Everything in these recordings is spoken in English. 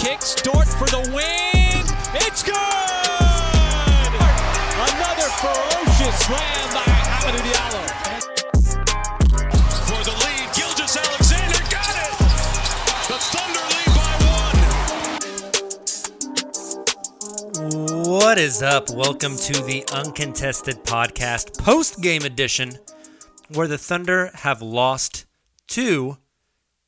Kicks, Dort for the win. It's good. Another ferocious slam by Hamidou Diallo. For the lead, Gilgeous Alexander got it. The Thunder lead by one. What is up? Welcome to the Uncontested Podcast post game edition, where the Thunder have lost to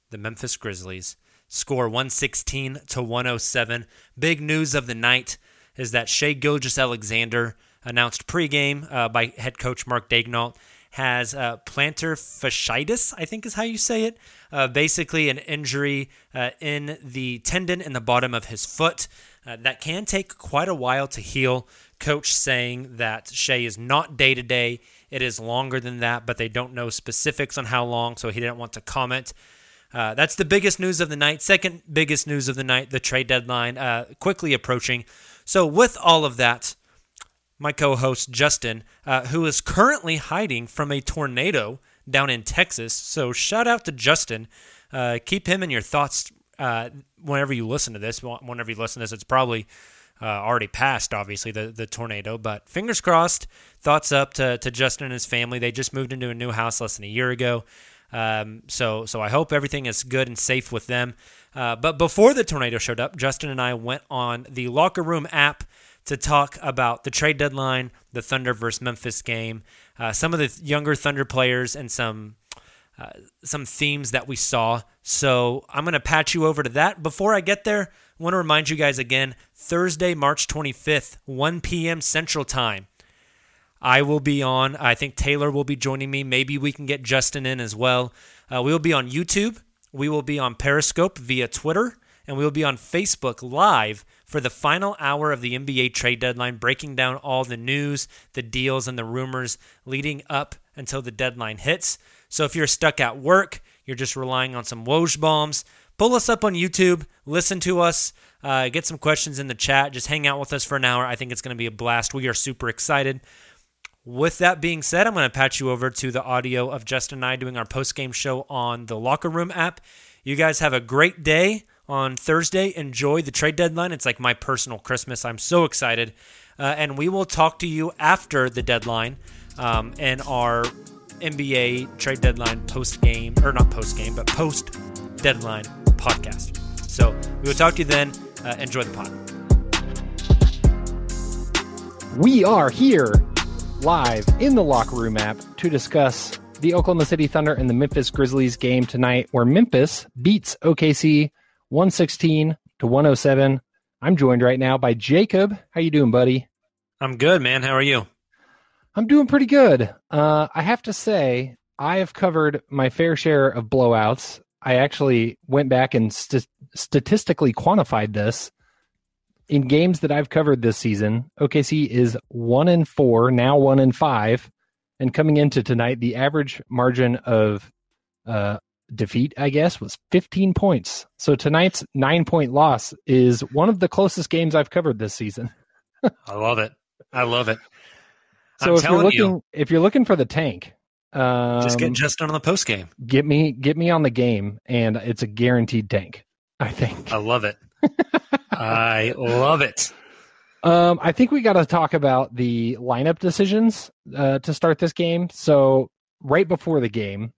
the Memphis Grizzlies. Score 116 to 107. Big news of the night is that Shai Gilgeous Alexander, announced pregame uh, by head coach Mark Daigneault, has uh, plantar fasciitis, I think is how you say it. Uh, basically, an injury uh, in the tendon in the bottom of his foot uh, that can take quite a while to heal. Coach saying that Shai is not day to day. It is longer than that, but they don't know specifics on how long, so he didn't want to comment. Uh, that's the biggest news of the night. Second biggest news of the night, the trade deadline uh, quickly approaching. So, with all of that, my co host Justin, uh, who is currently hiding from a tornado down in Texas. So, shout out to Justin. Uh, keep him in your thoughts uh, whenever you listen to this. Whenever you listen to this, it's probably uh, already passed, obviously, the, the tornado. But fingers crossed, thoughts up to, to Justin and his family. They just moved into a new house less than a year ago. Um, so, so I hope everything is good and safe with them. Uh, but before the tornado showed up, Justin and I went on the locker room app to talk about the trade deadline, the Thunder versus Memphis game, uh, some of the younger Thunder players, and some uh, some themes that we saw. So I'm going to patch you over to that. Before I get there, I want to remind you guys again Thursday, March 25th, 1 p.m. Central Time. I will be on. I think Taylor will be joining me. Maybe we can get Justin in as well. Uh, we will be on YouTube. We will be on Periscope via Twitter. And we will be on Facebook Live for the final hour of the NBA trade deadline, breaking down all the news, the deals, and the rumors leading up until the deadline hits. So if you're stuck at work, you're just relying on some Woj bombs, pull us up on YouTube, listen to us, uh, get some questions in the chat, just hang out with us for an hour. I think it's going to be a blast. We are super excited. With that being said, I'm going to patch you over to the audio of Justin and I doing our post game show on the Locker Room app. You guys have a great day on Thursday. Enjoy the trade deadline. It's like my personal Christmas. I'm so excited. Uh, and we will talk to you after the deadline um, and our NBA trade deadline post game, or not post game, but post deadline podcast. So we will talk to you then. Uh, enjoy the pod. We are here live in the locker room app to discuss the Oklahoma City Thunder and the Memphis Grizzlies game tonight, where Memphis beats OKC 116 to 107. I'm joined right now by Jacob. How you doing, buddy? I'm good, man. How are you? I'm doing pretty good. Uh, I have to say, I have covered my fair share of blowouts. I actually went back and st- statistically quantified this. In games that I've covered this season, OKC is one and four, now one and five, and coming into tonight, the average margin of uh, defeat, I guess, was 15 points. So tonight's nine point loss is one of the closest games I've covered this season. I love it. I love it. So I'm if you're telling looking, you, if you're looking for the tank, um, just get Justin on the post game. get me get me on the game, and it's a guaranteed tank. I think. I love it. I love it. Um, I think we got to talk about the lineup decisions uh, to start this game. So right before the game,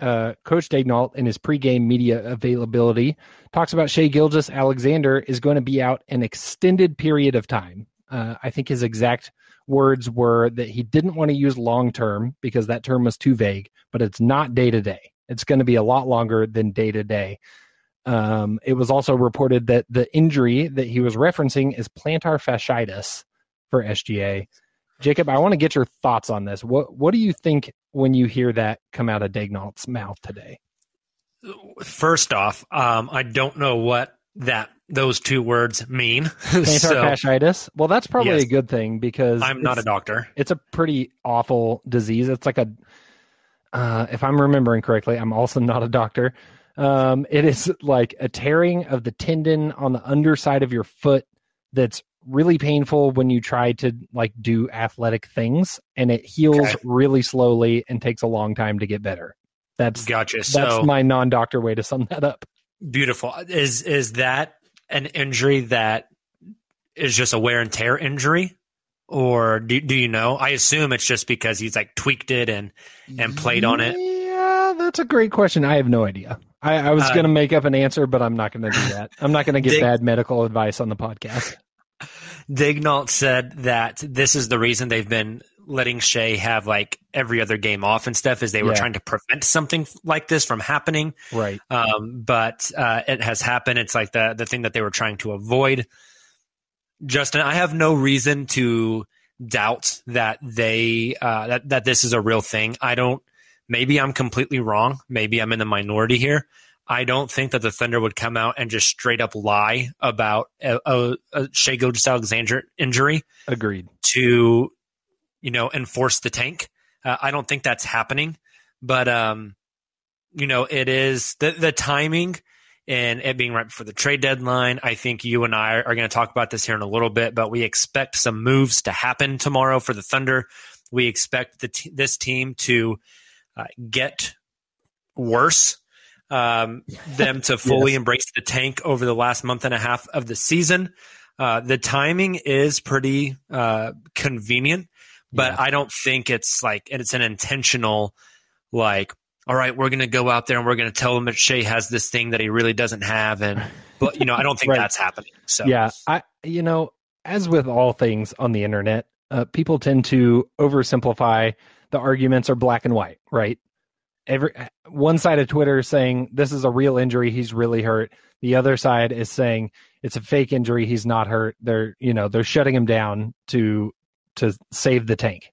uh, Coach Daigneault in his pregame media availability talks about Shai Gilgeous Alexander is going to be out an extended period of time. Uh, I think his exact words were that he didn't want to use long term because that term was too vague, but it's not day to day. It's going to be a lot longer than day to day. Um, it was also reported that the injury that he was referencing is plantar fasciitis for SGA. Jacob, I want to get your thoughts on this. What what do you think when you hear that come out of Daigneault's mouth today? First off, um, I don't know what that those two words mean. Plantar so fasciitis. Well, that's probably Yes. a good thing because I'm not a doctor. It's a pretty awful disease. It's like a, uh, if I'm remembering correctly, I'm also not a doctor. Um, it is like a tearing of the tendon on the underside of your foot that's really painful when you try to like do athletic things, and it heals Okay. really slowly and takes a long time to get better. That's Gotcha. that's So my non-doctor way to sum that up. beautiful. Is is that an injury that is just a wear and tear injury? Or do, do you know? I assume it's just because he's like tweaked it and and played on it. Yeah, that's a great question. I have no idea. I, I was Uh, going to make up an answer, but I'm not going to do that. I'm not going to give Dig- bad medical advice on the podcast. Daigneault said that this is the reason they've been letting Shai have like every other game off and stuff is they were Yeah. trying to prevent something like this from happening. Right. Um, but uh, it has happened. It's like the the thing that they were trying to avoid. Justin, I have no reason to doubt that they uh, that that this is a real thing. I don't. Maybe I'm completely wrong. Maybe I'm in the minority here. I don't think that the Thunder would come out and just straight up lie about a, a, a Shai Gilgeous Alexander injury Agreed. to, you know, enforce the tank. Uh, I don't think that's happening, but um, you know, it is the the timing and it being right before the trade deadline. I think you and I are going to talk about this here in a little bit, but we expect some moves to happen tomorrow for the Thunder. We expect the t- this team to uh, get worse. Um, them to fully Yes. embrace the tank over the last month and a half of the season. Uh, the timing is pretty uh, convenient, but Yeah. I don't think it's like and it's an intentional like. All right, we're going to go out there and we're going to tell him that Shai has this thing that he really doesn't have, and but you know I don't think Right. that's happening. So Yeah. I, you know, as with all things on the internet, uh, people tend to oversimplify the arguments are black and white, right? Every one side of Twitter is saying this is a real injury, he's really hurt. The other side is saying it's a fake injury, he's not hurt. They're, you know, they're shutting him down to to save the tank.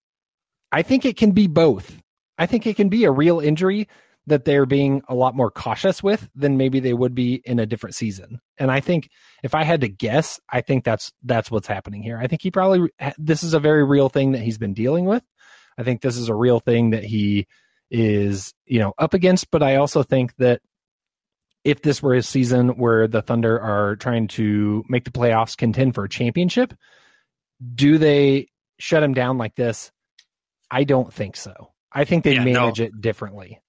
I think it can be both. I think it can be a real injury that they're being a lot more cautious with than maybe they would be in a different season. And I think if I had to guess, I think that's that's what's happening here. I think he probably this is a very real thing that he's been dealing with. I think this is a real thing that he is, you know, up against, but I also think that if this were a season where the Thunder are trying to make the playoffs contend for a championship, do they shut him down like this? I don't think so. I think they Yeah, no. manage it differently.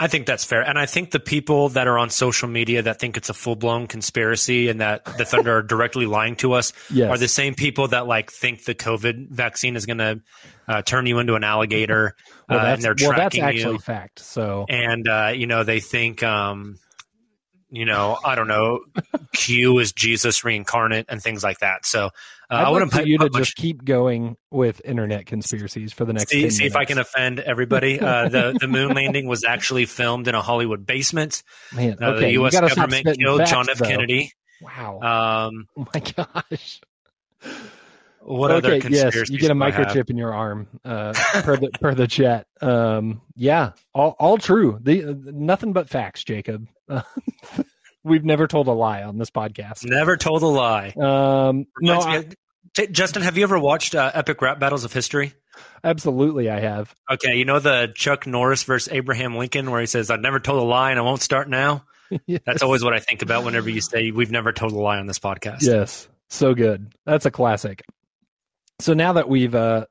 I think that's fair. And I think the people that are on social media that think it's a full blown conspiracy and that the Thunder are directly lying to us Yes. are the same people that like think the COVID vaccine is going to uh, turn you into an alligator well, uh, and they're well, that's tracking actually you. fact. So And, uh, you know, they think, um, you know, I don't know, Q is Jesus reincarnate and things like that. So uh, I wouldn't like for you to much- just keep going with internet conspiracies for the next. see, 10 see if I can offend everybody. Uh, the the moon landing was actually filmed in a Hollywood basement. Man, Uh, the U.S. government killed facts, John F. though. Kennedy. Wow. Um, oh my gosh. what okay, other yes, you get a do I have? microchip in your arm, uh, per the per the chat. Um, yeah, all all true. The nothing but facts, Jacob. We've never told a lie on this podcast. Never told a lie. Um, no, Reminds me I, of- Justin, have you ever watched uh, Epic Rap Battles of History? absolutely, I have. Okay, you know the Chuck Norris versus Abraham Lincoln, where he says, "I've never told a lie and I won't start now." Yes. That's always what I think about whenever you say we've never told a lie on this podcast. Yes, so good. That's a classic. So now that we've uh,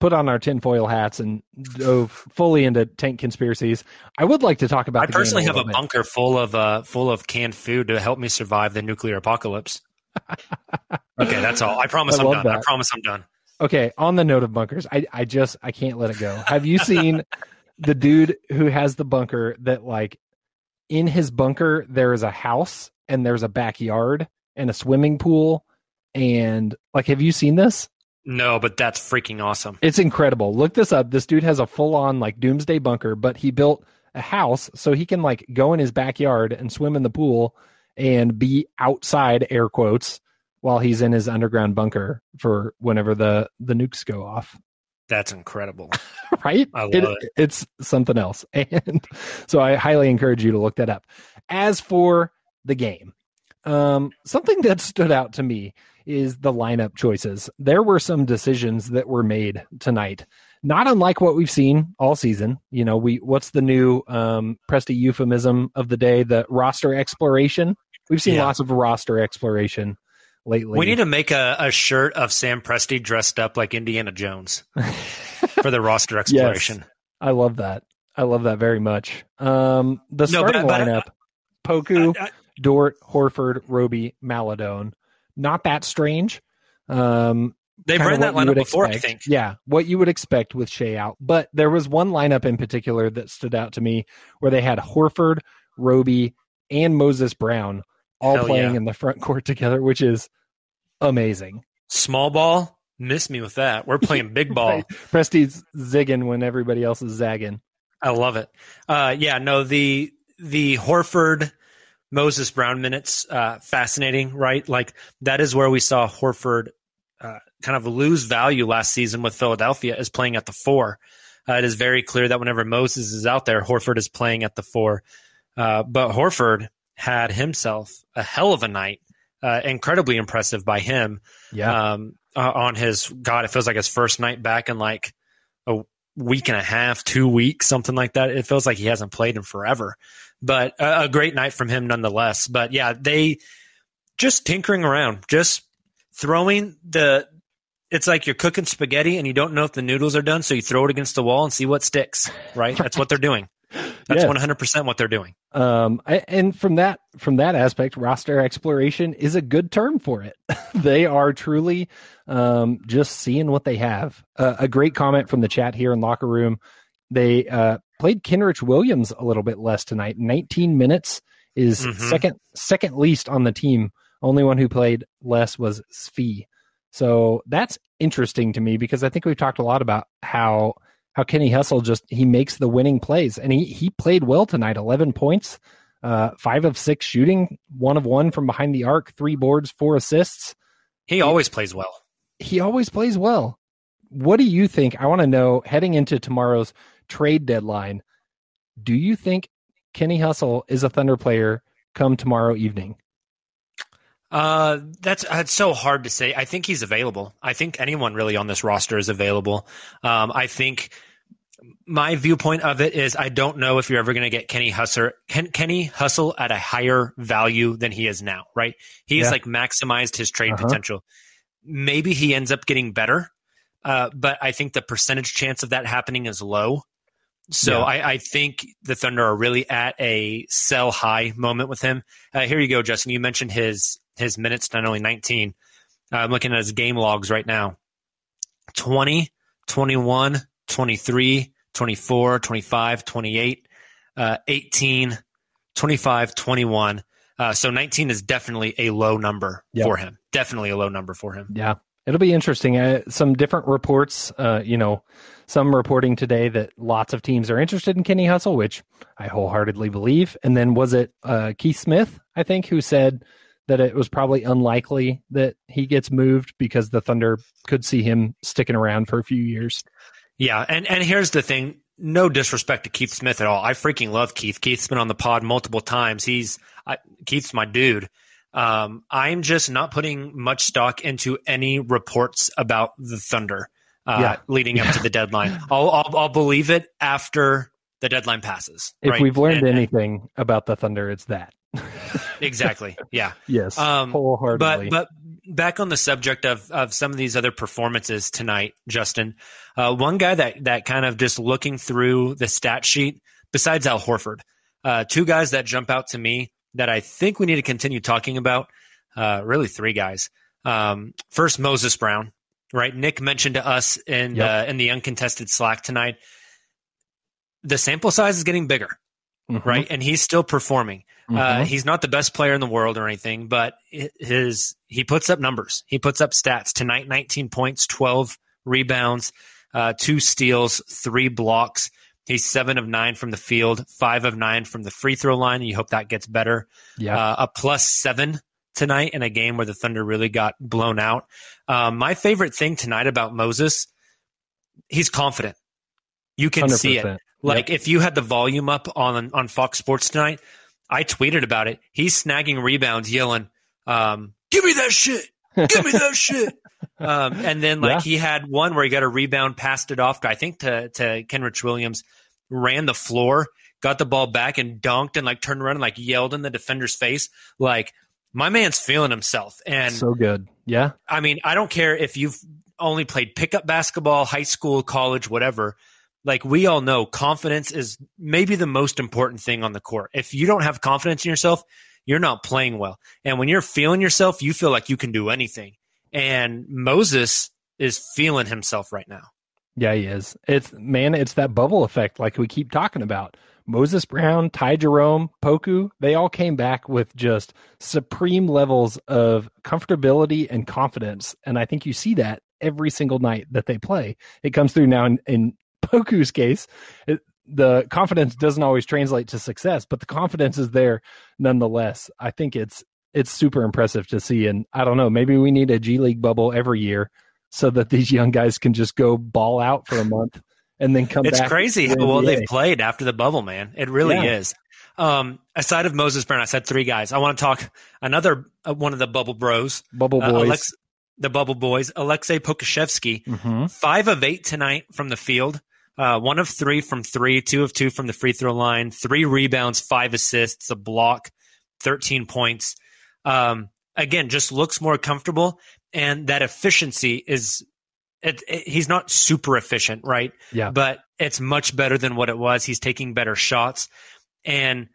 put on our tinfoil hats and dove fully into tank conspiracies, I would like to talk about. I the game personally have a bit. bunker full of uh, full of canned food to help me survive the nuclear apocalypse. okay, that's all. I promise I am done. I promise I'm done. Okay, on the note of bunkers, I I just I can't let it go. Have you seen the dude who has the bunker that like in his bunker there is a house and there's a backyard and a swimming pool and like have you seen this? No, but that's freaking awesome. It's incredible. Look this up. This dude has a full on like doomsday bunker, but he built a house so he can like go in his backyard and swim in the pool and be outside air quotes while he's in his underground bunker for whenever the the nukes go off. That's incredible. right? I love it. It's something else. And so I highly encourage you to look that up. As for the game, um, something that stood out to me is the lineup choices. There were some decisions that were made tonight, not unlike what we've seen all season. You know, we what's the new um, Presti euphemism of the day? The roster exploration. We've seen Yeah. lots of roster exploration lately. We need to make a, a shirt of Sam Presti dressed up like Indiana Jones for the roster exploration. I love that. I love that very much. Um, the No, but- starting but- lineup: Poku, I- I- Dort, Horford, Roby, Maledon. Not that strange. Um, They've ran that lineup before, expect. I think. Yeah, what you would expect with Shai out. But there was one lineup in particular that stood out to me where they had Horford, Roby, and Moses Brown all Hell playing yeah. in the front court together, which is amazing. Small ball, miss me with that. We're playing big ball. Presti's zigging when everybody else is zagging. I love it. Uh, yeah, no, the the Horford Moses Brown minutes uh, fascinating, right? Like that is where we saw Horford uh, kind of lose value last season with Philadelphia as playing at the four. Uh, it is very clear that whenever Moses is out there, Horford is playing at the four. Uh, but Horford had himself a hell of a night, uh, incredibly impressive by him Yeah. um, uh, on his God, it feels like his first night back in like a week and a half, two weeks, something like that. It feels like he hasn't played in forever, but a, a great night from him nonetheless. But yeah, they just tinkering around, just throwing the. It's like you're cooking spaghetti and you don't know if the noodles are done, so you throw it against the wall and see what sticks. Right? That's what they're doing. That's one hundred percent what they're doing. Um, I, and from that from that aspect, roster exploration is a good term for it. they are truly um, just seeing what they have. Uh, a great comment from the chat here in locker room. They uh, played Kenrich Williams a little bit less tonight. 19 minutes is Mhm. second second least on the team. Only one who played less was Svi. So that's interesting to me because I think we've talked a lot about how how Kenny Hustle just he makes the winning plays and he he played well tonight. Eleven points, uh, five of six shooting, one of one from behind the arc, three boards, four assists. He always plays well. He always plays well. What do you think? I want to know heading into tomorrow's trade deadline. Do you think Kenny Hustle is a Thunder player come tomorrow evening? Uh, that's it's so hard to say. I think he's available. I think anyone really on this roster is available. Um, I think my viewpoint of it is I don't know if you're ever going to get Kenny Hustle, Ken, Kenny Hustle at a higher value than he is now. Right? He's Yeah. like maximized his trade Uh-huh. potential. Maybe he ends up getting better, uh, but I think the percentage chance of that happening is low. So Yeah. I, I think the Thunder are really at a sell high moment with him. Uh, here you go, Justin. You mentioned his his minutes, not only 19. Uh, I'm looking at his game logs right now 20, 21, 23, 24, 25, 28, uh, 18, 25, 21. Uh, so 19 is definitely a low number Yep. for him. Definitely a low number for him. Yeah, it'll be interesting. Some different reports, uh, you know, some reporting today that lots of teams are interested in Kenny Hustle, which I wholeheartedly believe. And then was it uh, Keith Smith, I think, who said that it was probably unlikely that he gets moved because the Thunder could see him sticking around for a few years. Yeah, and and here's the thing. No disrespect to Keith Smith at all. I freaking love Keith. Keith's been on the pod multiple times. He's I, Keith's my dude. Um, I'm just not putting much stock into any reports about the Thunder uh, yeah. leading up to the deadline. I'll, I'll, I'll believe it after the deadline passes. If right? we've learned and, anything about the Thunder, it's that. exactly. Yeah. Yes. Um, wholeheartedly. But but back on the subject of of some of these other performances tonight, Justin. Uh, one guy that that kind of just looking through the stat sheet, besides Al Horford, uh, two guys that jump out to me that I think we need to continue talking about. Uh, really, three guys. Um, first, Moses Brown. Right, Nick mentioned to us in yep. in the uncontested Slack tonight. The sample size is getting bigger, mm-hmm. right, and he's still performing. Uh, mm-hmm. he's not the best player in the world or anything, but his he puts up numbers. He puts up stats tonight: 19 points, 12 rebounds, uh, two steals, three blocks. He's seven of nine from the field, five of nine from the free throw line. You hope that gets better. Yeah, uh, a plus seven tonight in a game where the Thunder really got blown out. Um, my favorite thing tonight about Moses, he's confident. You can 100%. see it. Like yep. if you had the volume up on on Fox Sports tonight, I tweeted about it. He's snagging rebounds, yelling, um, "Give me that shit! Give me that shit!" Um, and then like yeah. he had one where he got a rebound, passed it off, I think to to Kenrich Williams, ran the floor, got the ball back and dunked and like turned around and like yelled in the defender's face. Like my man's feeling himself. And so good. Yeah. I mean, I don't care if you've only played pickup basketball, high school, college, whatever. Like we all know, confidence is maybe the most important thing on the court. If you don't have confidence in yourself, you're not playing well. And when you're feeling yourself, you feel like you can do anything. And Moses is feeling himself right now. Yeah, he is. It's man, it's that bubble effect like we keep talking about. Moses Brown, Ty Jerome, Poku, they all came back with just supreme levels of comfortability and confidence. And I think you see that every single night that they play. It comes through now in, in Poku's case. It, the confidence doesn't always translate to success, but the confidence is there nonetheless. I think it's it's super impressive to see. And I don't know, maybe we need a G League bubble every year so that these young guys can just go ball out for a month and then come it's back. It's crazy how well they've played after the bubble, man. It really yeah. is. Um, aside of Moses Brown, I said three guys. I want to talk another uh, one of the bubble bros, bubble uh, boys, uh, Alex, the bubble boys, Alexei Pokusevski, mm-hmm. five of eight tonight from the field. Uh, one of three from three, two of two from the free throw line, three rebounds, five assists, a block, 13 points. Um, again, just looks more comfortable. And that efficiency is it, it, he's not super efficient, right? Yeah. But it's much better than what it was. He's taking better shots. And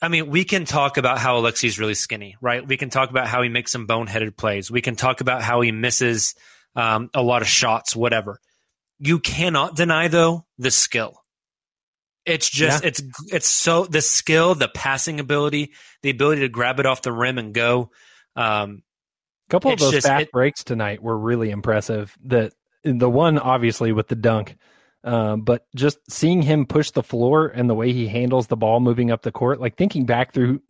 I mean, we can talk about how Alexei's really skinny, right? We can talk about how he makes some boneheaded plays. We can talk about how he misses um, a lot of shots, whatever. You cannot deny, though, the skill. It's just yeah. it's it's so the skill, the passing ability, the ability to grab it off the rim and go. Um, couple of those just, fast it, breaks tonight were really impressive. That the one obviously with the dunk, um, but just seeing him push the floor and the way he handles the ball moving up the court, like thinking back through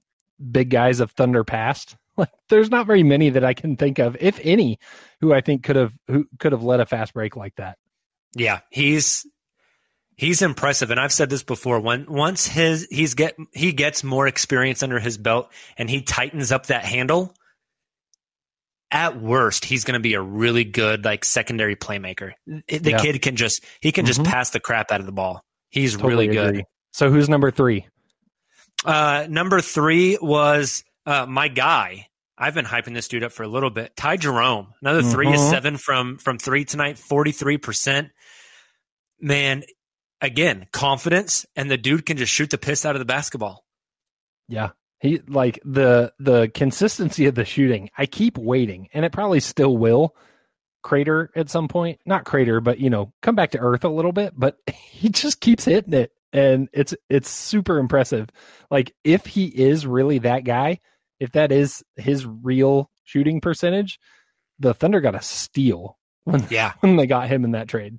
big guys of Thunder past, like there's not very many that I can think of, if any, who I think could have who could have led a fast break like that. Yeah, he's he's impressive, and I've said this before. When once his he's get he gets more experience under his belt, and he tightens up that handle at worst, he's going to be a really good like secondary playmaker. The yeah. kid can just he can just mm-hmm. pass the crap out of the ball. He's totally really good. Agree. So who's number three? Uh, number three was uh, my guy. I've been hyping this dude up for a little bit. Ty Jerome, another mm-hmm. three to seven from from three tonight, forty three percent. Man, again, confidence, and the dude can just shoot the piss out of the basketball. Yeah, he like the the consistency of the shooting. I keep waiting, and it probably still will crater at some point. Not crater, but you know, come back to earth a little bit. But he just keeps hitting it, and it's it's super impressive. Like if he is really that guy, if that is his real shooting percentage, the Thunder got a steal when yeah when they got him in that trade.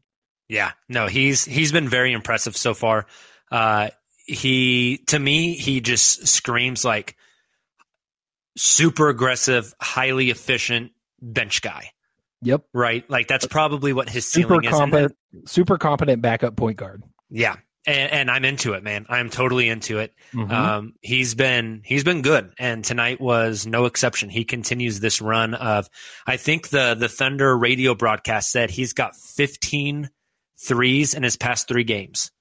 Yeah, no, he's he's been very impressive so far. Uh, he to me he just screams like super aggressive, highly efficient bench guy. Yep. Right? Like that's probably what his Super ceiling is. Competent, super competent backup point guard. yeah. And, and I'm into it, man. I'm totally into it. Mhm. Um, he's been he's been good, and tonight was no exception. He continues this run of. I think the the Thunder radio broadcast said he's got 15 threes in his past three games.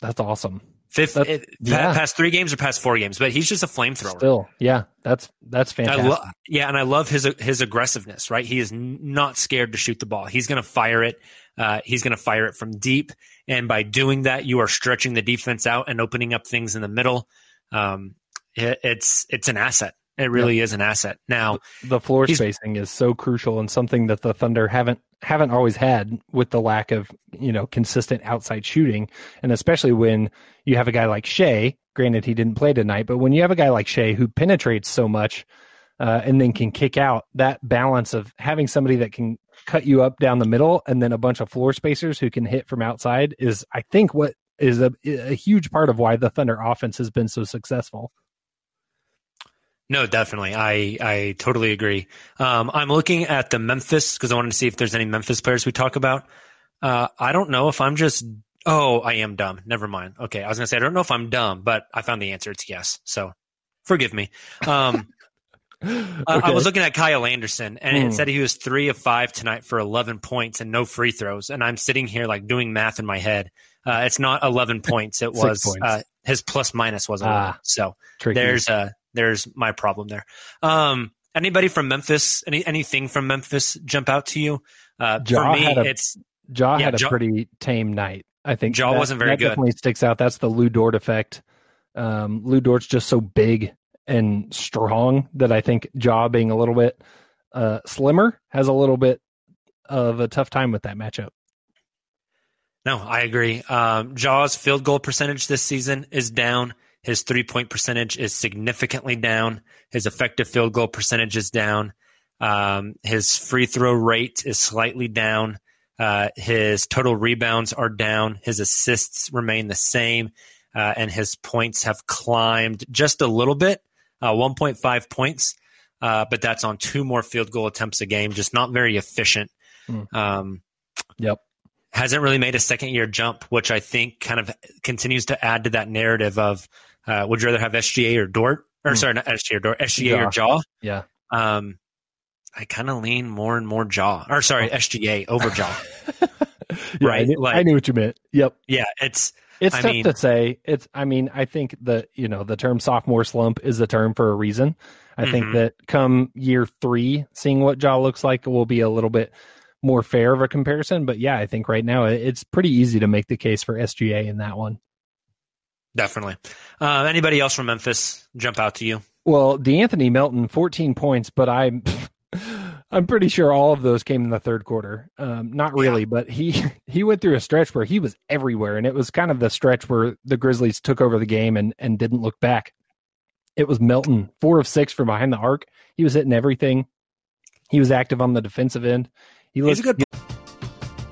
That's awesome. Fifth, That- it- yeah. past three games or past four games, but he's just a flamethrower. Still, yeah, that's that's I fantastic. lo- yeah, and I love his his aggressiveness. Right, he is not scared to shoot the ball. He's going to fire it. Uh, he's going to fire it from deep, and by doing that, you are stretching the defense out and opening up things in the middle. Um, it, it's it's an asset. It really is an asset. Now, the floor spacing is so crucial and something that the Thunder haven't haven't always had with the lack of you know consistent outside shooting, and especially when you have a guy like Shai. Granted, he didn't play tonight, but when you have a guy like Shai who penetrates so much uh, and then can kick out, that balance of having somebody that can cut you up down the middle and then a bunch of floor spacers who can hit from outside is, I think, what is a, a huge part of why the Thunder offense has been so successful. No, definitely. I I totally agree. Um, I'm looking at the Memphis because I wanted to see if there's any Memphis players we talk about. Uh, I don't know if I'm just. Oh, I am dumb. Never mind. Okay, I was gonna say I don't know if I'm dumb, but I found the answer. It's yes. So, forgive me. Um, I- I was looking at Kyle Anderson, and Hmm. it said he was three of five tonight for 11 points and no free throws. And I'm sitting here like doing math in my head. Uh, it's not 11 points. It was uh, his plus minus was 11. Ah. so Tricky. there's uh there's my problem there. Um, anybody from Memphis? Any anything from Memphis jump out to you? Uh, for me, a- it's Ja Yeah, had a Ja- pretty tame night. I think Ja that- wasn't very that good. Definitely sticks out. That's the Lu Dort effect. Um, Lu Dort's just so big and strong that I think Ja being a little bit uh, slimmer has a little bit of a tough time with that matchup. No, I agree. Um, Jaw's field goal percentage this season is down. His three point percentage is significantly down. His effective field goal percentage is down. Um, his free throw rate is slightly down. Uh, his total rebounds are down. His assists remain the same. Uh, and his points have climbed just a little bit, uh, 1.5 points. Uh, but that's on two more field goal attempts a game, just not very efficient. Hmm. Um, Yep. hasn't really made a second year jump, which I think kind of continues to add to that narrative of uh, would you rather have SGA or Dort? Or Hmm. sorry, not SGA or Dort, SGA or Ja. Jaw. Yeah. Um, I kind of lean more and more Ja, or sorry, SGA over Ja. Yeah, Right, I knew, like- I knew what you meant. Yep. yeah, it's It's I tough mean- to say. It's. I mean, I think the you know the term sophomore slump is a term for a reason. I think Mhm. that come year three, seeing what Ja looks like will be a little bit more fair of a comparison. But yeah, I think right now it's pretty easy to make the case for SGA in that one. Definitely. Uh, anybody else from Memphis jump out to you? Well, De'Anthony Melton, 14 points, but I'm I'm pretty sure all of those came in the third quarter. Um, not really, but he he went through a stretch where he was everywhere, and it was kind of the stretch where the Grizzlies took over the game and and didn't look back. It was Melton, four of six from behind the arc. He was hitting everything. He was active on the defensive end. He He's a good.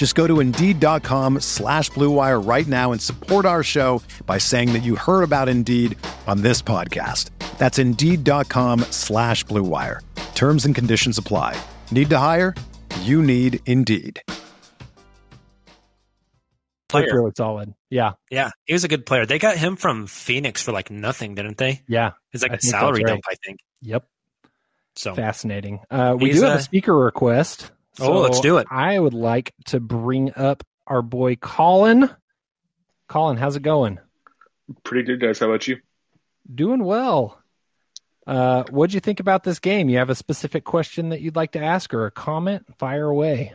Just go to Indeed.com slash Blue Wire right now and support our show by saying that you heard about Indeed on this podcast. That's Indeed.com slash Blue Wire. Terms and conditions apply. Need to hire? You need Indeed. looked player. really solid. Yeah, Yeah, he was a good player. They got him from Phoenix for like nothing, didn't they? yeah, It's like I a salary right. dump, I think. yep. So Fascinating. Uh, we He's do have a- a speaker request. Oh, let's do it. I would like to bring up our boy Colin. Colin, how's it going? Pretty good, guys. How about you? Doing well. Uh, what'd you think about this game? You have a specific question that you'd like to ask or a comment? Fire away.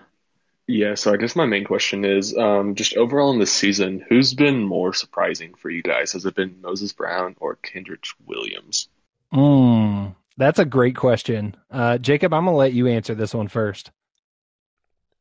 Yeah, so I guess my main question is um, just overall in this season, who's been more surprising for you guys? Has it been Moses Brown or Kenrich Williams? Mm, that's a great question. Uh, Jacob, I'm going to let you answer this one first.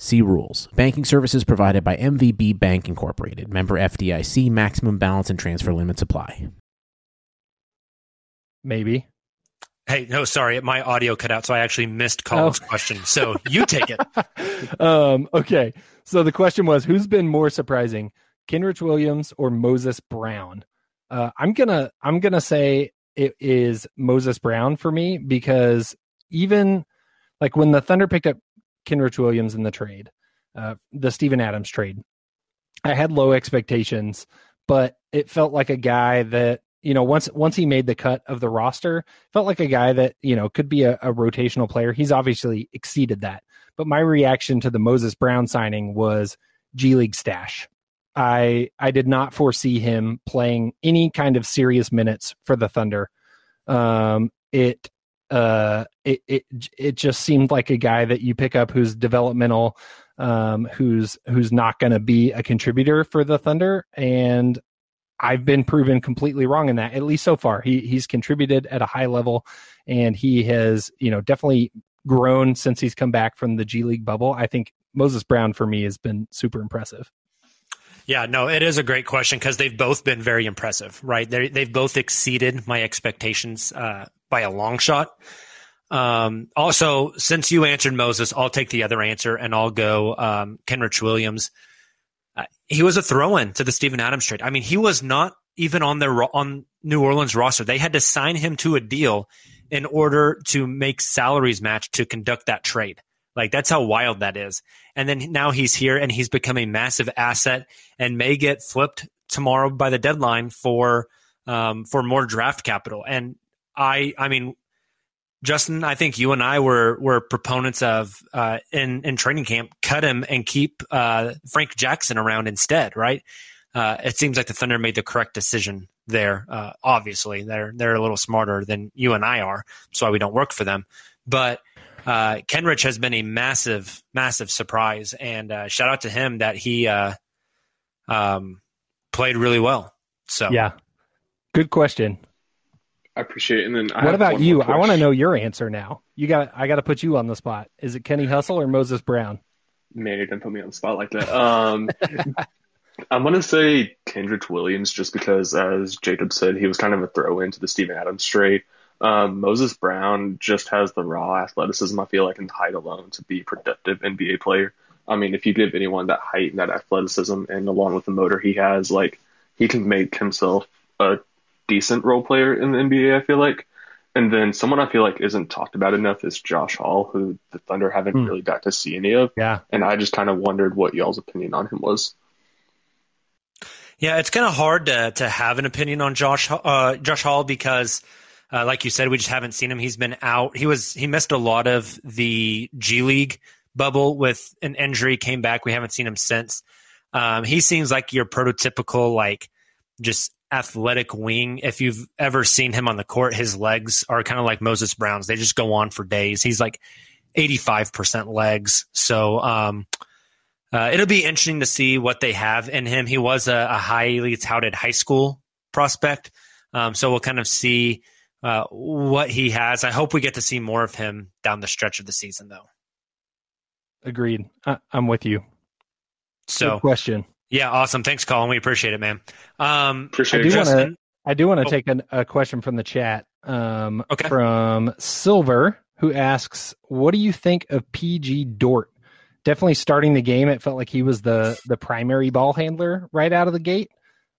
See rules. Banking services provided by MVB Bank Incorporated. Member FDIC. Maximum balance and transfer limits apply. Maybe. Hey, no, sorry, my audio cut out, so I actually missed Colin's oh. question. So you take it. um, okay. So the question was, who's been more surprising, Kenrich Williams or Moses Brown? Uh, I'm gonna I'm gonna say it is Moses Brown for me because even like when the Thunder picked up Kenrich Williams in the trade, uh, the Steven Adams trade, I had low expectations, but it felt like a guy that you know, once once he made the cut of the roster, felt like a guy that you know could be a, a, rotational player. He's obviously exceeded that. But my reaction to the Moses Brown signing was G League stash. I I did not foresee him playing any kind of serious minutes for the Thunder. Um, it uh, it it it just seemed like a guy that you pick up who's developmental, um, who's who's not going to be a contributor for the Thunder, and I've been proven completely wrong in that, at least so far. He he's contributed at a high level and he has, you know, definitely grown since he's come back from the G League bubble. I think Moses Brown for me has been super impressive. Yeah, no, it is a great question because they've both been very impressive, right? they they've both exceeded my expectations uh, by a long shot. Um, also, since you answered Moses, I'll take the other answer and I'll go um, Kenrich Williams he was a throw-in to the Steven Adams trade. I mean, he was not even on their on New Orleans roster. They had to sign him to a deal in order to make salaries match to conduct that trade. Like that's how wild that is. And then now he's here and he's become a massive asset and may get flipped tomorrow by the deadline for um, for more draft capital. And I I mean Justin, I think you and I were were proponents of uh, in in training camp, cut him and keep uh, Frank Jackson around instead, right? Uh, it seems like the Thunder made the correct decision there. Uh, obviously, they're they're a little smarter than you and I are. That's why we don't work for them. But uh, Kenrich has been a massive, massive surprise, and uh, shout out to him that he um, played really well. So yeah, good question. I appreciate it. And then I what about you? I want to know your answer now. You got I got to put you on the spot. Is it Kenny Hustle or Moses Brown? Man, you didn't put me on the spot like that. Um, I'm gonna say Kenrich Williams just because, as Jacob said, he was kind of a throw in to the Steven Adams trade. Um, Moses Brown just has the raw athleticism. I feel like and height alone to be a productive NBA player. I mean, if you give anyone that height and that athleticism, and along with the motor he has, like he can make himself a decent role player in the NBA, I feel like. And then someone I feel like isn't talked about enough is Josh Hall, who the Thunder haven't hmm. really got to see any of. Yeah. And I just kind of wondered what y'all's opinion on him was. Yeah, it's kind of hard to to have an opinion on Josh uh, Josh Hall because, uh, like you said, we just haven't seen him. He's been out. He was he missed a lot of the G League bubble with an injury. Came back. We haven't seen him since. Um, he seems like your prototypical like just athletic wing. If you've ever seen him on the court, his legs are kind of like Moses Brown's. They just go on for days. He's like 85% legs. So, um, uh, it'll be interesting to see what they have in him. He was a, a highly touted high school prospect, um, so we'll kind of see uh, what he has. I hope we get to see more of him down the stretch of the season, though. Agreed. I, am with you. So Good question. Yeah, awesome. Thanks, Colin. We appreciate it, man. Um, appreciate I do it. want to. I do want to Oh. take an, a question from the chat. Um, Okay. From Silver, who asks, "What do you think of PG Dort? Definitely starting the game. It felt like he was the the primary ball handler right out of the gate.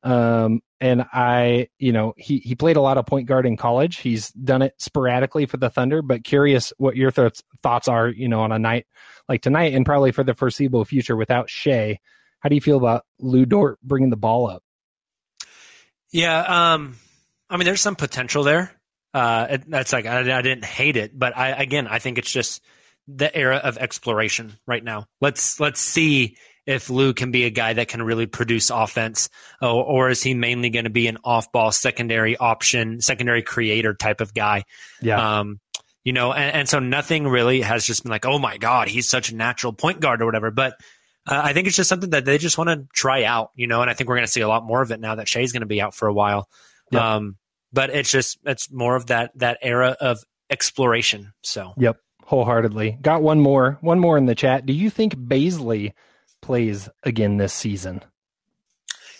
Um, and I, you know, he he played a lot of point guard in college. He's done it sporadically for the Thunder, but curious what your th- thoughts are. You know, on a night like tonight, and probably for the foreseeable future without Shai. How do you feel about Lu Dort bringing the ball up? Yeah, um, I mean, there's some potential there. Uh, it, that's like I, I didn't hate it, but I again, I think it's just the era of exploration right now. Let's let's see if Lu can be a guy that can really produce offense, or, or is he mainly going to be an off-ball secondary option, secondary creator type of guy? Yeah. Um, you know, and, and so nothing really has just been like, oh my god, he's such a natural point guard or whatever. But uh, I think it's just something that they just want to try out, you know, and I think we're going to see a lot more of it now that Shai's going to be out for a while. Yeah. Um, but it's just it's more of that that era of exploration. So Yep, wholeheartedly. Got one more, one more in the chat. Do you think Bazley plays again this season?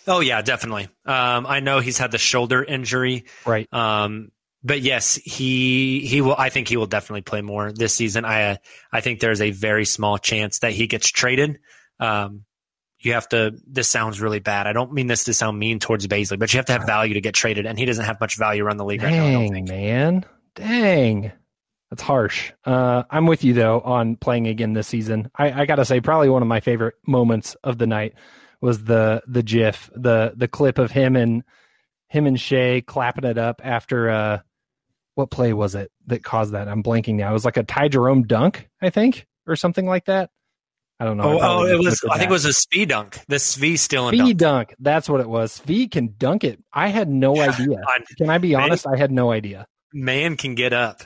oh yeah, definitely. Um, I know he's had the shoulder injury, Right. um, but yes, he he will. I think he will definitely play more this season. I uh, I think there's a very small chance that he gets traded. Um, you have to. This sounds really bad. I don't mean this to sound mean towards Bazley, but you have to have value to get traded, and he doesn't have much value around the league right now. Dang, man. Dang. That's harsh. Uh, I'm with you though on playing again this season. I, I gotta say, probably one of my favorite moments of the night was the the GIF, the the clip of him and him and Shai clapping it up after uh, what play was it that caused that? I'm blanking now. It was like a Ty Jerome dunk, I think, or something like that. I don't know. Oh, I oh, it was. I think it was a speed dunk. The Svi still in dunk. dunk. That's what it was. V can dunk it. I had no idea. Can I be Man. honest? I had no idea. Man can get up.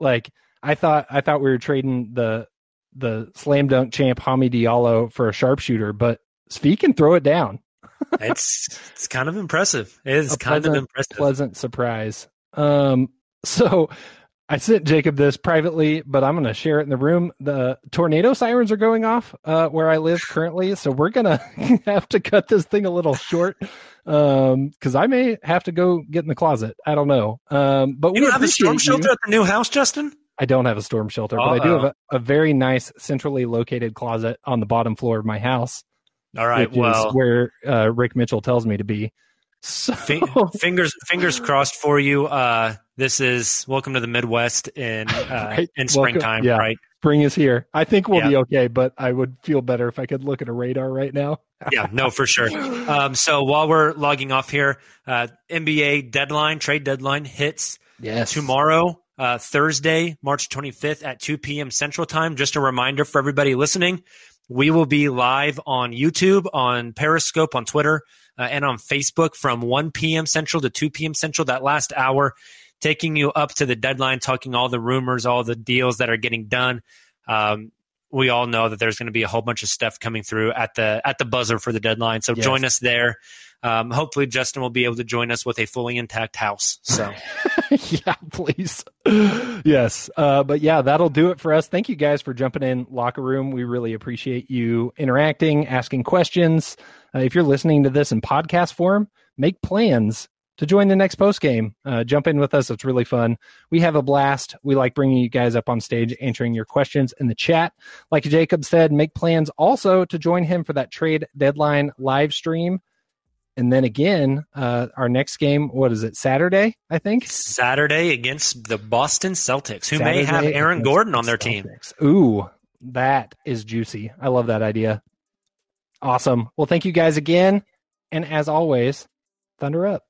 Like I thought I thought we were trading the the slam dunk champ Hami Diallo for a sharpshooter, but Svi can throw it down. It's it's kind of impressive. It is A kind of impressive. Pleasant surprise. Um so I sent Jacob this privately, but I'm going to share it in the room. The tornado sirens are going off uh, where I live currently, so we're going to have to cut this thing a little short because I may have to go get in the closet. I don't know. Um, but You we don't have a storm appreciate you. shelter at the new house, Justin? I don't have a storm shelter, but I do have a, a very nice centrally located closet on the bottom floor of my house, All right. Well, where uh, Rick Mitchell tells me to be. So, fi- fingers fingers crossed for you. Uh, this is welcome to the Midwest in uh, Right. in springtime, yeah. right? spring is here. I think we'll Yeah. be okay, but I would feel better if I could look at a radar right now. Yeah, no, for sure. Um, so while we're logging off here, uh, NBA deadline, trade deadline hits Yes. tomorrow, uh, Thursday, March 25th at 2 p.m. Central Time. Just a reminder for everybody listening, we will be live on YouTube, on Periscope, on Twitter, uh, and on Facebook from 1 p.m. Central to 2 p.m. Central. That last hour, taking you up to the deadline, talking all the rumors, all the deals that are getting done. Um, we all know that there's going to be a whole bunch of stuff coming through at the at the buzzer for the deadline. So Yes. join us there. Um, hopefully, Justin will be able to join us with a fully intact house. So. yeah, please. yes. Uh, but yeah, that'll do it for us. Thank you guys for jumping in locker room. We really appreciate you interacting, asking questions. Uh, if you're listening to this in podcast form, make plans to join the next post game. Uh, jump in with us. It's really fun. We have a blast. We like bringing you guys up on stage, answering your questions in the chat. Like Jacob said, make plans also to join him for that trade deadline live stream. And then again, uh, our next game, what is it, Saturday, I think? Saturday against the Boston Celtics, who may have Aaron Gordon on their team. Ooh, that is juicy. I love that idea. Awesome. Well, thank you guys again. And as always, thunder up.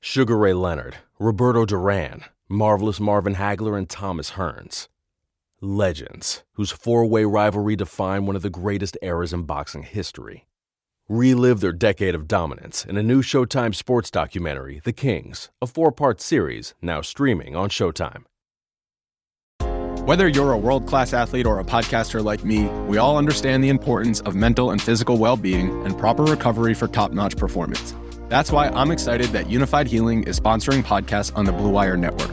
Sugar Ray Leonard, Roberto Duran, Marvelous Marvin Hagler, and Thomas Hearns. Legends, whose four way rivalry defined one of the greatest eras in boxing history. Relive their decade of dominance in a new Showtime sports documentary, The Kings, a four part series now streaming on Showtime. Whether you're a world class athlete or a podcaster like me, we all understand the importance of mental and physical well being and proper recovery for top notch performance. That's why I'm excited that Unifyd Healing is sponsoring podcasts on the Blue Wire Network.